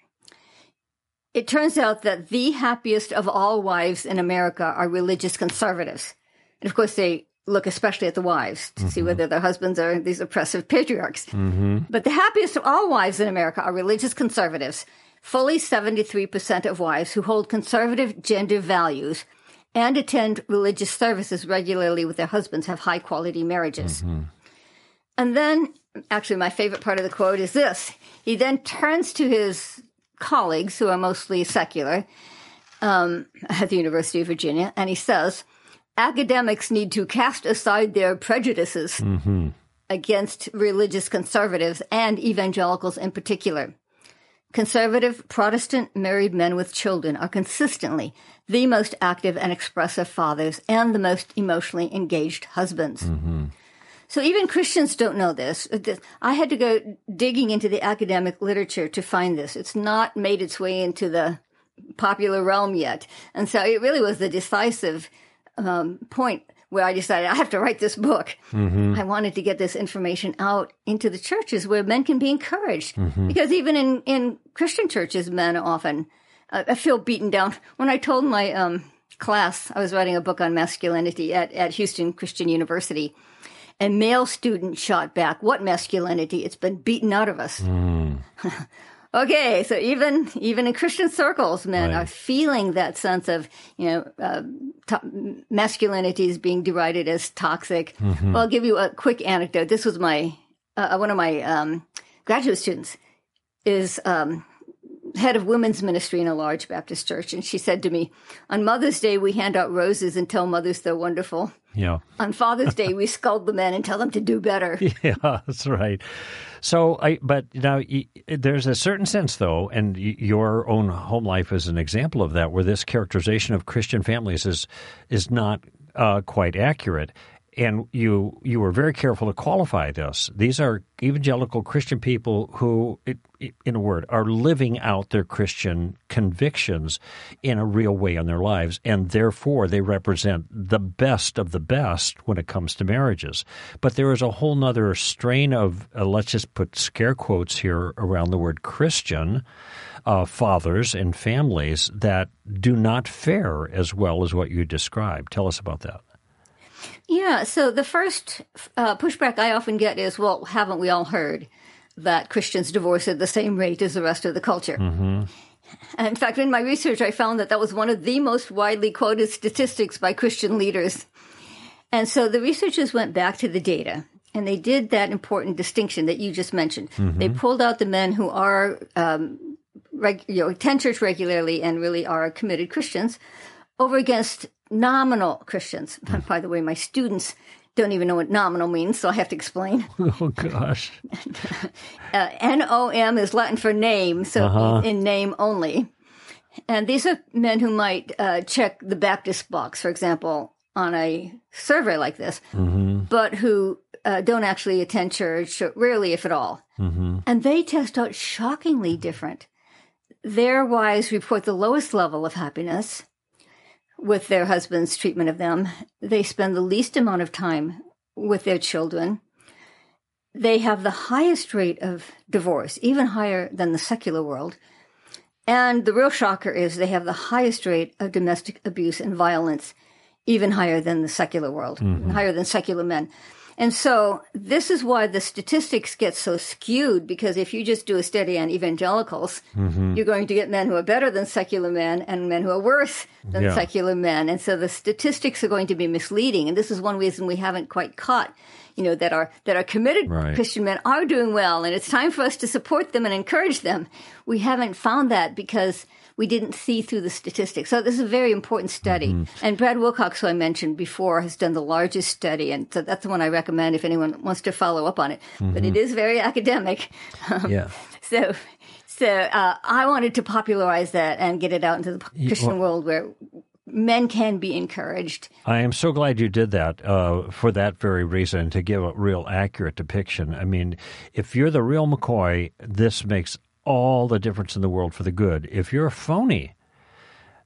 it turns out that the happiest of all wives in America are religious conservatives. And of course, they look especially at the wives to mm-hmm. see whether their husbands are these oppressive patriarchs. Mm-hmm. But the happiest of all wives in America are religious conservatives. Fully 73% of wives who hold conservative gender values and attend religious services regularly with their husbands have high quality marriages. Mm-hmm. And then, actually, my favorite part of the quote is this. He then turns to his colleagues, who are mostly secular, um, at the University of Virginia, and he says, academics need to cast aside their prejudices mm-hmm. against religious conservatives and evangelicals in particular. Conservative Protestant married men with children are consistently the most active and expressive fathers and the most emotionally engaged husbands. Mm-hmm. So even Christians don't know this. I had to go digging into the academic literature to find this. It's not made its way into the popular realm yet. And so it really was the decisive um, point where I decided I have to write this book. Mm-hmm. I wanted to get this information out into the churches where men can be encouraged. Mm-hmm. Because even in, in Christian churches, men often uh, feel beaten down. When I told my um, class I was writing a book on masculinity at, at Houston Christian University, a male student shot back, What masculinity? It's been beaten out of us. Mm. Okay, so even even in Christian circles, men right. are feeling that sense of you know uh, to- masculinity is being derided as toxic. Mm-hmm. Well, I'll give you a quick anecdote. This was my uh, one of my um, graduate students is um, head of women's ministry in a large Baptist church, and she said to me, "On Mother's Day, we hand out roses and tell mothers they're wonderful. Yeah. On Father's Day, we scold the men and tell them to do better. Yeah, that's right. So, I but now there's a certain sense, though, and your own home life is an example of that, where this characterization of Christian families is is not uh, quite accurate and you you were very careful to qualify this. These are evangelical Christian people who, in a word, are living out their Christian convictions in a real way in their lives, and therefore they represent the best of the best when it comes to marriages. But there is a whole other strain of uh, let's just put scare quotes here around the word Christian. Uh, fathers and families that do not fare as well as what you described. Tell us about that. Yeah. So the first uh, pushback I often get is, well, haven't we all heard that Christians divorce at the same rate as the rest of the culture? Mm-hmm. In fact, in my research, I found that that was one of the most widely quoted statistics by Christian leaders. And so the researchers went back to the data and they did that important distinction that you just mentioned. Mm-hmm. They pulled out the men who are, um, reg- you know, attend church regularly and really are committed Christians over against nominal Christians. By the way, my students don't even know what nominal means, so I have to explain. Oh gosh. uh, N-O-M is Latin for name, so uh-huh. in name only. And these are men who might uh, check the Baptist box, for example, on a survey like this, mm-hmm. but who uh, don't actually attend church, rarely, if at all. Mm-hmm. And they test out shockingly different. Their wives report the lowest level of happiness with their husband's treatment of them. They spend the least amount of time with their children. they have the highest rate of divorce, even higher than the secular world. And the real shocker is they have the highest rate of domestic abuse and violence, even higher than the secular world, mm-hmm. higher than secular men. And so this is why the statistics get so skewed because if you just do a study on evangelicals, mm-hmm. you're going to get men who are better than secular men and men who are worse than yeah. secular men. And so the statistics are going to be misleading. And this is one reason we haven't quite caught you know, that are that are committed right. Christian men are doing well, and it's time for us to support them and encourage them. We haven't found that because we didn't see through the statistics. So this is a very important study. Mm-hmm. And Brad Wilcox, who I mentioned before, has done the largest study, and so that's the one I recommend if anyone wants to follow up on it. Mm-hmm. But it is very academic. Um, yeah. So. So uh, I wanted to popularize that and get it out into the Christian well, world where men can be encouraged. I am so glad you did that uh, for that very reason to give a real accurate depiction. I mean, if you're the real McCoy, this makes all the difference in the world for the good. If you're a phony,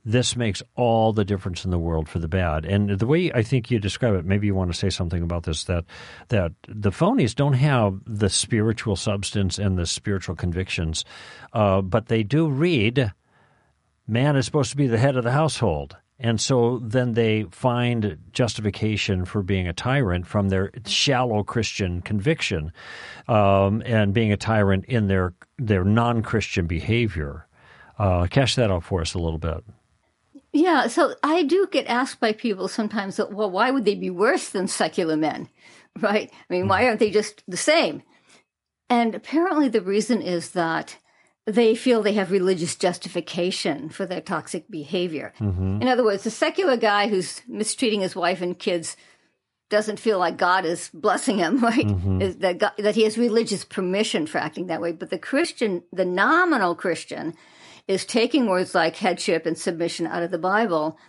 this makes all the difference in the world for the bad. And the way I think you describe it, maybe you want to say something about this that that the phonies don't have the spiritual substance and the spiritual convictions, uh, but they do read. Man is supposed to be the head of the household. And so then they find justification for being a tyrant from their shallow Christian conviction um, and being a tyrant in their, their non Christian behavior. Uh, cash that out for us a little bit. Yeah, so I do get asked by people sometimes, well, why would they be worse than secular men? Right? I mean, why aren't they just the same? And apparently the reason is that they feel they have religious justification for their toxic behavior. Mm-hmm. In other words, the secular guy who's mistreating his wife and kids doesn't feel like God is blessing him, right? Mm-hmm. That, God, that he has religious permission for acting that way. But the Christian, the nominal Christian, is taking words like headship and submission out of the Bible.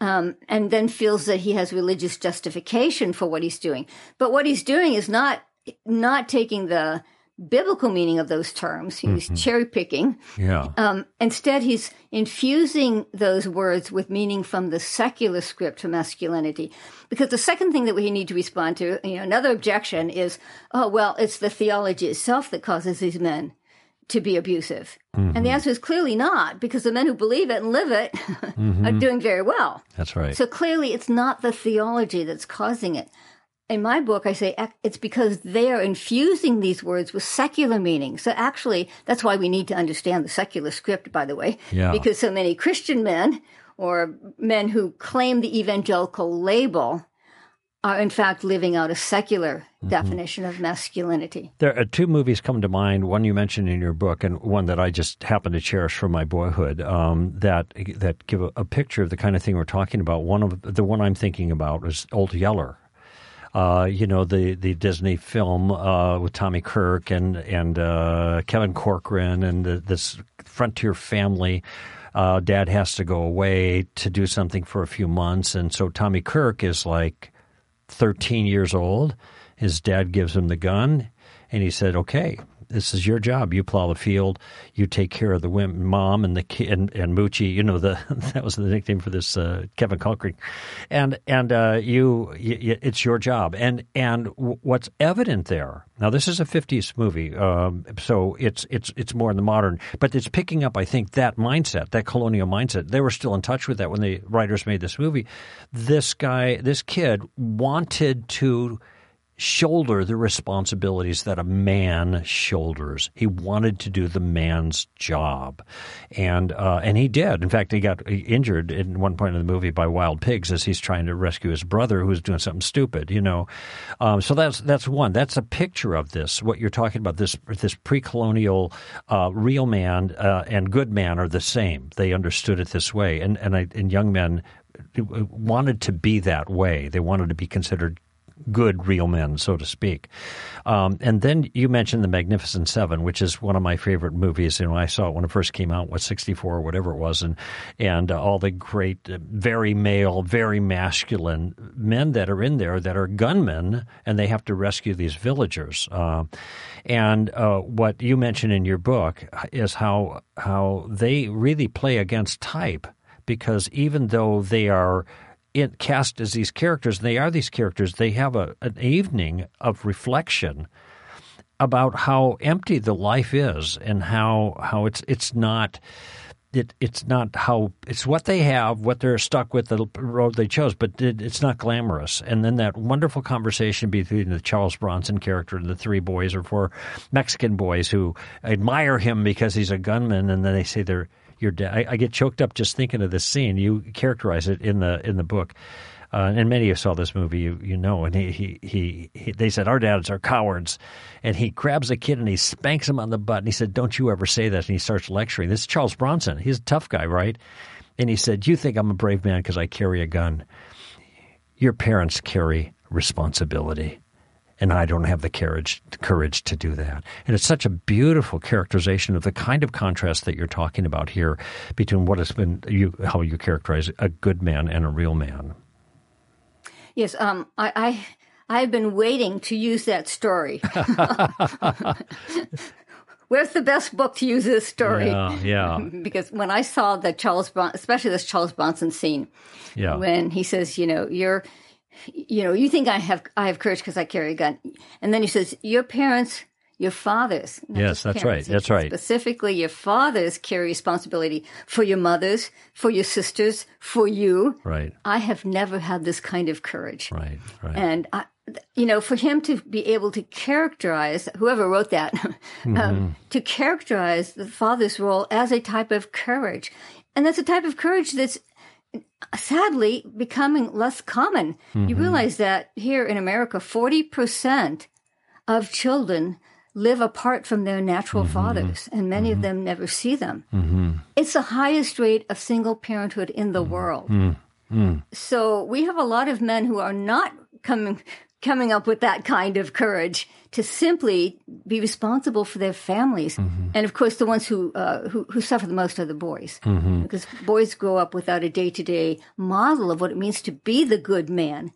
Um, and then feels that he has religious justification for what he's doing. But what he's doing is not not taking the biblical meaning of those terms. He's mm-hmm. cherry picking. Yeah. Um, instead, he's infusing those words with meaning from the secular script to masculinity. Because the second thing that we need to respond to, you know, another objection is, oh, well, it's the theology itself that causes these men to be abusive. Mm-hmm. And the answer is clearly not, because the men who believe it and live it mm-hmm. are doing very well. That's right. So clearly, it's not the theology that's causing it in my book, I say it's because they are infusing these words with secular meaning. So actually, that's why we need to understand the secular script, by the way, yeah. because so many Christian men or men who claim the evangelical label are in fact living out a secular mm-hmm. definition of masculinity. There are two movies come to mind. One you mentioned in your book, and one that I just happen to cherish from my boyhood. Um, that that give a, a, picture of the kind of thing we're talking about. One of the one I'm thinking about is Old Yeller uh, you know, the, the Disney film uh, with Tommy Kirk and and uh, Kevin Corcoran and the, this frontier family. Uh, dad has to go away to do something for a few months, and so Tommy Kirk is like 13 years old. His dad gives him the gun, and he said, "Okay, this is your job. You plow the field. You take care of the women, mom and the and, and Moochie. You know the that was the nickname for this uh, Kevin Corcoran, and and uh, you, it's your job. And and what's evident there now? This is a '50s movie, um, so it's it's it's more in the modern, but it's picking up. I think that mindset, that colonial mindset. They were still in touch with that when the writers made this movie. This guy, this kid, wanted to shoulder the responsibilities that a man shoulders. He wanted to do the man's job, and uh, and he did. In fact, he got injured in one point in the movie by wild pigs as he's trying to rescue his brother who was doing something stupid. You know, um, so that's that's one. That's a picture of this. What you're talking about this this pre-colonial uh, real man uh, and good man are the same. They understood it this way, and and, I, and young men wanted to be that way. They wanted to be considered good real men, so to speak. Um, and then you mentioned The Magnificent Seven, which is one of my favorite movies. You know, I saw it when it first came out, was 64 or whatever it was, and and uh, all the great, uh, very male, very masculine men that are in there that are gunmen, and they have to rescue these villagers. Uh, and uh, what you mentioned in your book is how how they really play against type because even though they are it cast as these characters, and they are these characters, they have a, an evening of reflection about how empty the life is and how how it's it's not it, it's not how it's what they have, what they're stuck with, the road they chose, but it, it's not glamorous. And then that wonderful conversation between the Charles Bronson character and the three boys or four Mexican boys who admire him because he's a gunman, and then they say they're your. I, I get choked up just thinking of this scene. You characterize it in the in the book. Uh, and many of you saw this movie, you, you know. And he, he, he, he, they said, Our dads are cowards. And he grabs a kid and he spanks him on the butt. And he said, Don't you ever say that. And he starts lecturing. This is Charles Bronson. He's a tough guy, right? And he said, You think I'm a brave man because I carry a gun. Your parents carry responsibility. And I don't have the courage, courage to do that. And it's such a beautiful characterization of the kind of contrast that you're talking about here between what has been you, how you characterize a good man and a real man. Yes, um, I, I I've been waiting to use that story. Where's the best book to use this story? Yeah, yeah. because when I saw the Charles, Bron- especially this Charles Bronson scene, yeah. when he says, you know, you're, you know, you think I have I have courage because I carry a gun, and then he says, your parents your fathers. Yes, that's parents, right. That's right. Specifically, your fathers carry responsibility for your mothers, for your sisters, for you. Right. I have never had this kind of courage. Right, right. And, I, you know, for him to be able to characterize, whoever wrote that, um, mm-hmm. to characterize the father's role as a type of courage. And that's a type of courage that's sadly becoming less common. Mm-hmm. You realize that here in America, 40% of children live apart from their natural mm-hmm. fathers, and many mm-hmm. of them never see them. Mm-hmm. It's the highest rate of single parenthood in the world. Mm-hmm. So we have a lot of men who are not coming coming up with that kind of courage to simply be responsible for their families. Mm-hmm. And of course, the ones who, uh, who, who suffer the most are the boys, mm-hmm. because boys grow up without a day to day model of what it means to be the good man.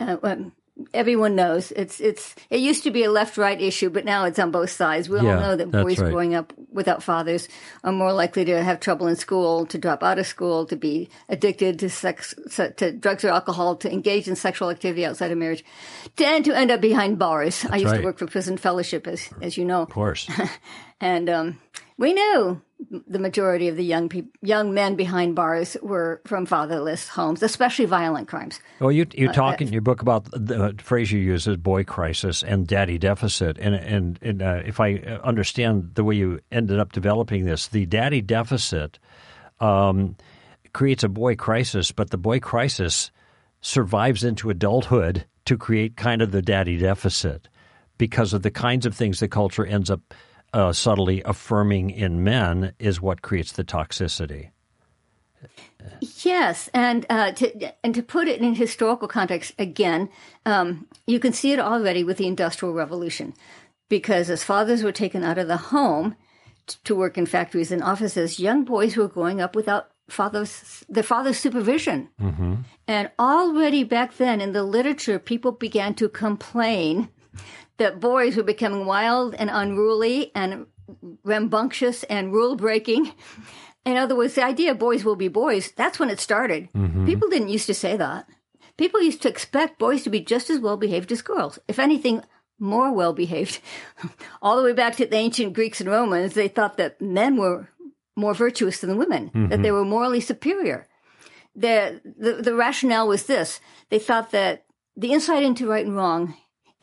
Uh, um, everyone knows it's it's it used to be a left right issue, but now it's on both sides. We yeah, all know that boys right. growing up without fathers are more likely to have trouble in school, to drop out of school, to be addicted to sex, to drugs or alcohol, to engage in sexual activity outside of marriage, and to end up behind bars. That's I used right. to work for Prison Fellowship, as as you know, of course, and um, we knew the majority of the young people, young men behind bars were from fatherless homes, especially violent crimes. Well, you you uh, talk in your book about the phrase you use is boy crisis and daddy deficit, and and, and uh, if I understand the way you ended up developing this, the daddy deficit um, creates a boy crisis, but the boy crisis survives into adulthood to create kind of the daddy deficit because of the kinds of things the culture ends up uh, subtly affirming in men is what creates the toxicity. Yes, and uh, to and to put it in historical context again, um, you can see it already with the Industrial Revolution, because as fathers were taken out of the home t- to work in factories and offices, young boys were growing up without father's their father's supervision, mm-hmm. and already back then in the literature, people began to complain that boys were becoming wild and unruly and rambunctious and rule breaking. In other words, the idea boys will be boys, that's when it started. Mm-hmm. People didn't used to say that. People used to expect boys to be just as well behaved as girls. If anything, more well behaved. All the way back to the ancient Greeks and Romans, they thought that men were more virtuous than women, mm-hmm. that they were morally superior. The, the, the rationale was this. They thought that the insight into right and wrong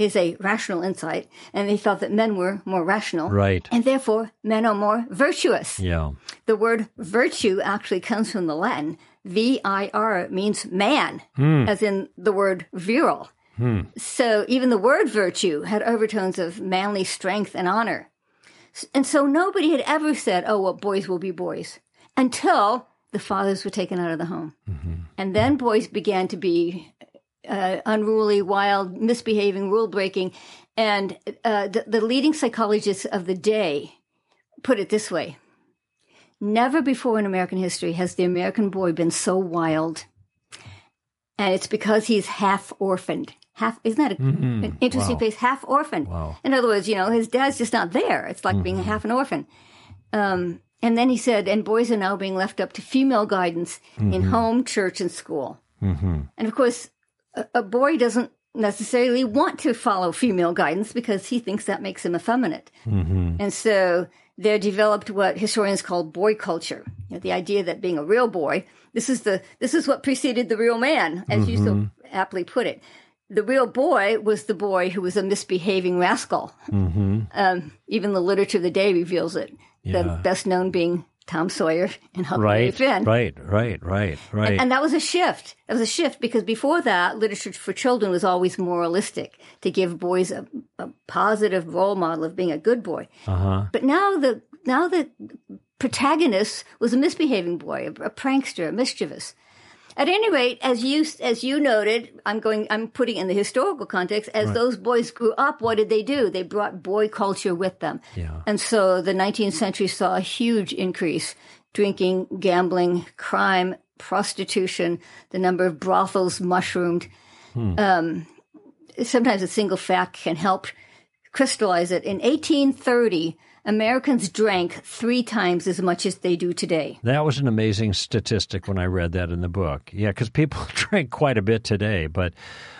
is a rational insight, and they felt that men were more rational. Right. And therefore, men are more virtuous. Yeah. The word virtue actually comes from the Latin. V I R means man, hmm. as in the word virile. Hmm. So even the word virtue had overtones of manly strength and honor. And so nobody had ever said, oh, well, boys will be boys until the fathers were taken out of the home. Mm-hmm. And then boys began to be uh, unruly, wild, misbehaving, rule breaking. And uh, the, the leading psychologists of the day put it this way Never before in American history has the American boy been so wild. And it's because he's half orphaned. Half isn't that a, mm-hmm. an interesting wow. face? Half orphaned. Wow. In other words, you know, his dad's just not there. It's like mm-hmm. being half an orphan. Um, and then he said, and boys are now being left up to female guidance mm-hmm. in home, church, and school. Mm-hmm. And of course, a, boy doesn't necessarily want to follow female guidance because he thinks that makes him effeminate. Mm-hmm. And so they developed what historians call boy culture. You know, the idea that being a real boy, this is the this is what preceded the real man, as mm-hmm. you so mm-hmm. aptly put it. The real boy was the boy who was a misbehaving rascal. Mm-hmm. Um, even the literature of the day reveals it. Yeah. The best known being Tom Sawyer and Huckleberry right, Finn. Right, right, right, right. And, and, that was a shift. That was a shift because before that, literature for children was always moralistic to give boys a, a positive role model of being a good boy. Uh-huh. But now the now the protagonist was a misbehaving boy, a, a prankster, a mischievous. At any rate, as you as you noted, I'm going. I'm putting in the historical context. As right. those boys grew up, what did they do? They brought boy culture with them, yeah. and so the 19th century saw a huge increase: drinking, gambling, crime, prostitution. The number of brothels mushroomed. Hmm. Um, sometimes a single fact can help crystallize it. In 1830 Americans drank three times as much as they do today. That was an amazing statistic when I read that in the book. Yeah, because people drink quite a bit today. But,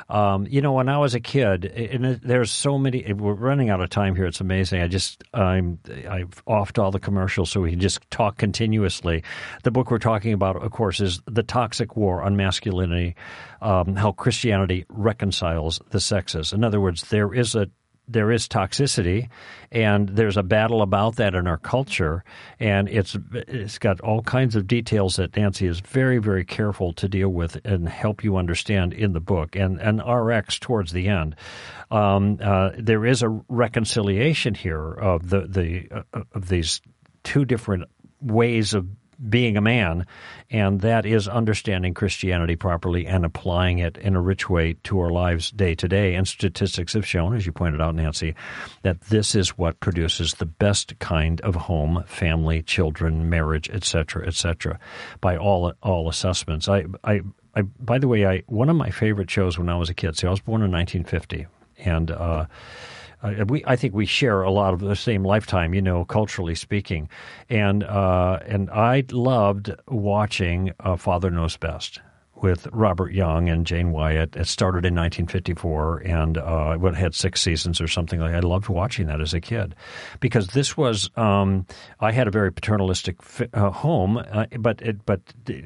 um, you know, when I was a kid, and there's so many, we're running out of time here. It's amazing. I just, I'm, I've offed all the commercials so we can just talk continuously. The book we're talking about, of course, is The Toxic War on Masculinity, um, how Christianity reconciles the sexes. In other words, there is a there is toxicity, and there's a battle about that in our culture, and it's it's got all kinds of details that Nancy is very very careful to deal with and help you understand in the book, and and RX towards the end. Um, uh, there is a reconciliation here of the the uh, of these two different ways of being a man, and that is understanding Christianity properly and applying it in a rich way to our lives day to day. And statistics have shown, as you pointed out, Nancy, that this is what produces the best kind of home, family, children, marriage, etc., etc. By all all assessments, I, I, I, by the way, I one of my favorite shows when I was a kid. See, I was born in 1950, and uh, uh, we, I think we share a lot of the same lifetime, you know, culturally speaking, and uh, and I loved watching uh, Father Knows Best with Robert Young and Jane Wyatt. It started in 1954 and uh, it had six seasons or something like. I loved watching that as a kid because this was. Um, I had a very paternalistic uh, home, uh, but it, but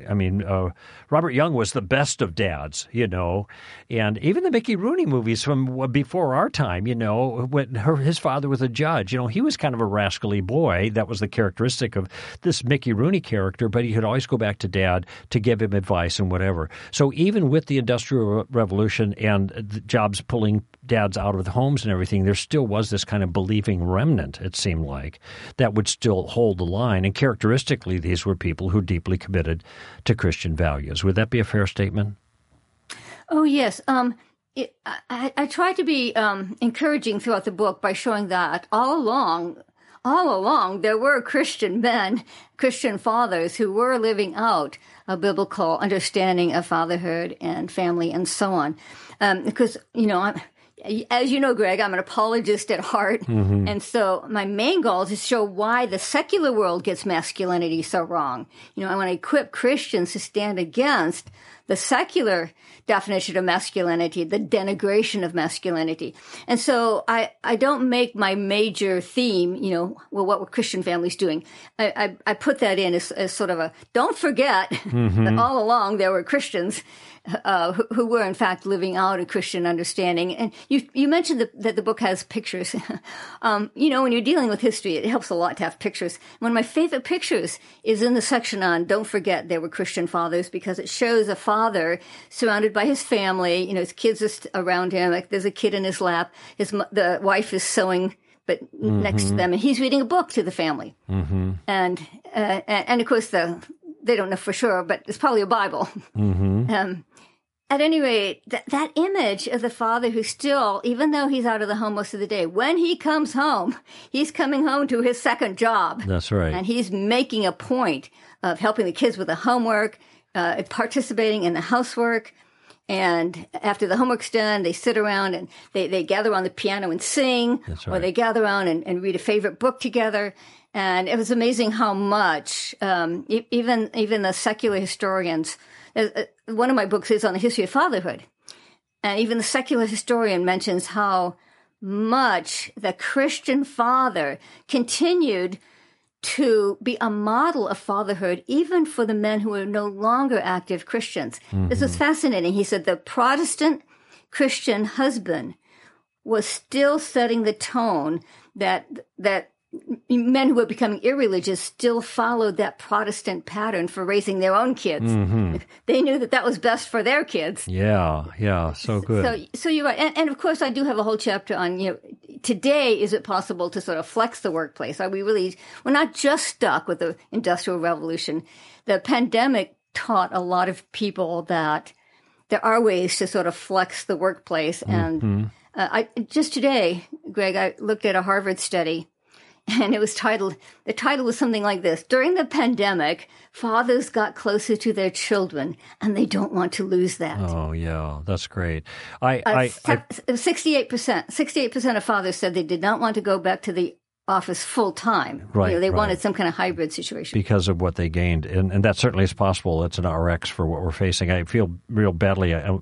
I mean, uh, Robert Young was the best of dads, you know, and even the Mickey Rooney movies from before our time, you know, when her, his father was a judge, you know, he was kind of a rascally boy. That was the characteristic of this Mickey Rooney character, but he could always go back to dad to give him advice and whatever. So even with the Industrial Revolution and the jobs pulling dads out of the homes and everything, there still was this kind of believing remnant, it seemed like, that would still hold the line. And characteristically, these were people who deeply committed to Christian values. Would that be a fair statement? Oh, yes. Um, it, I, I try to be um, encouraging throughout the book by showing that all along, all along, there were Christian men, Christian fathers who were living out a biblical understanding of fatherhood and family and so on. Um, because, you know, I'm, as you know, Greg, I'm an apologist at heart. Mm-hmm. And so my main goal is to show why the secular world gets masculinity so wrong. You know, I want to equip Christians to stand against the secular definition of masculinity, the denigration of masculinity. And so I, I don't make my major theme, you know, well, what were Christian families doing? I, I, I put that in as, as, sort of a, don't forget mm-hmm. that all along there were Christians uh, who, who, were in fact living out a Christian understanding. And you you mentioned the, that the book has pictures. um, you know, when you're dealing with history, it helps a lot to have pictures. One of my favorite pictures is in the section on "Don't forget there were Christian fathers" because it shows a father surrounded by his family. You know, his kids are around him. Like there's a kid in his lap. His the wife is sewing but mm-hmm. next to them, and he's reading a book to the family. Mm-hmm. And, uh, and, and of course the they don't know for sure, but it's probably a Bible. Mm-hmm. Um, at any rate, that, that image of the father who still, even though he's out of the home most of the day, when he comes home, he's coming home to his second job. That's right. And he's making a point of helping the kids with the homework, uh, participating in the housework. And after the homework's done, they sit around and they, they gather on the piano and sing, right. or they gather around and, and read a favorite book together. And it was amazing how much, um, even, even the secular historians one of my books is on the history of fatherhood. And even the secular historian mentions how much the Christian father continued to be a model of fatherhood, even for the men who were no longer active Christians. Mm-hmm. This is fascinating. He said the Protestant Christian husband was still setting the tone that, that men who were becoming irreligious still followed that Protestant pattern for raising their own kids. Mm-hmm. They knew that that was best for their kids. Yeah, yeah, so good. So, so you're right, and, and, of course, I do have a whole chapter on you know today. Is it possible to sort of flex the workplace? Are we really? We're not just stuck with the industrial revolution. The pandemic taught a lot of people that there are ways to sort of flex the workplace and. Mm-hmm. Uh, I just today, Greg, I looked at a Harvard study and it was titled the title was something like this during the pandemic fathers got closer to their children and they don't want to lose that. Oh yeah that's great. I uh, I, 68% 68% of fathers said they did not want to go back to the office full time. Right. You know, they right. wanted some kind of hybrid situation. Because of what they gained. And, and that certainly is possible. It's an RX for what we're facing. I feel real badly. I, I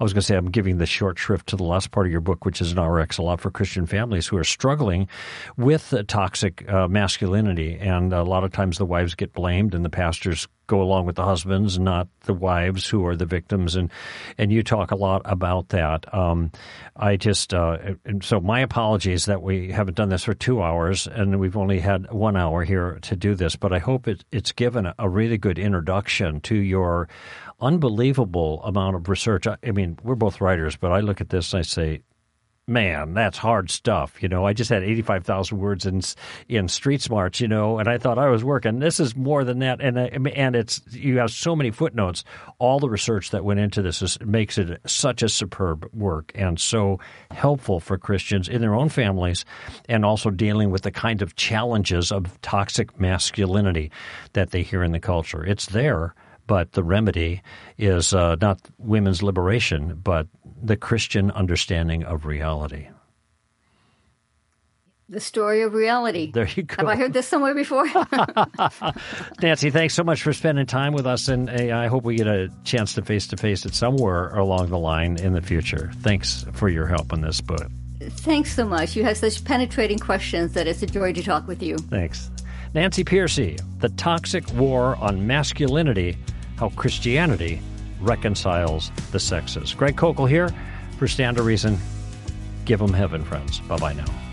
was going to say I'm giving the short shrift to the last part of your book, which is an RX a lot for Christian families who are struggling with toxic uh, masculinity. And a lot of times the wives get blamed and the pastors go along with the husbands, not the wives who are the victims. And and you talk a lot about that. Um, I just uh, so my apologies that we haven't done this for two hours and we've only had one hour here to do this. But I hope it, it's given a, really good introduction to your unbelievable amount of research. I, I mean, we're both writers, but I look at this and I say, man, that's hard stuff. You know, I just had 85,000 words in in Street Smarts, you know, and I thought I was working. This is more than that. And uh, and it's you have so many footnotes. All the research that went into this is, makes it such a superb work and so helpful for Christians in their own families and also dealing with the kind of challenges of toxic masculinity that they hear in the culture. It's there but the remedy is uh, not women's liberation, but the Christian understanding of reality. The story of reality. There you go. Have I heard this somewhere before? Nancy, thanks so much for spending time with us, and I hope we get a chance to face to face it somewhere along the line in the future. Thanks for your help on this book. Thanks so much. You have such penetrating questions that it's a joy to talk with you. Thanks. Nancy Pearcey, The Toxic War on Masculinity How Christianity reconciles the sexes. Greg Koukl here for Stand to Reason. Give them heaven, friends. Bye bye now.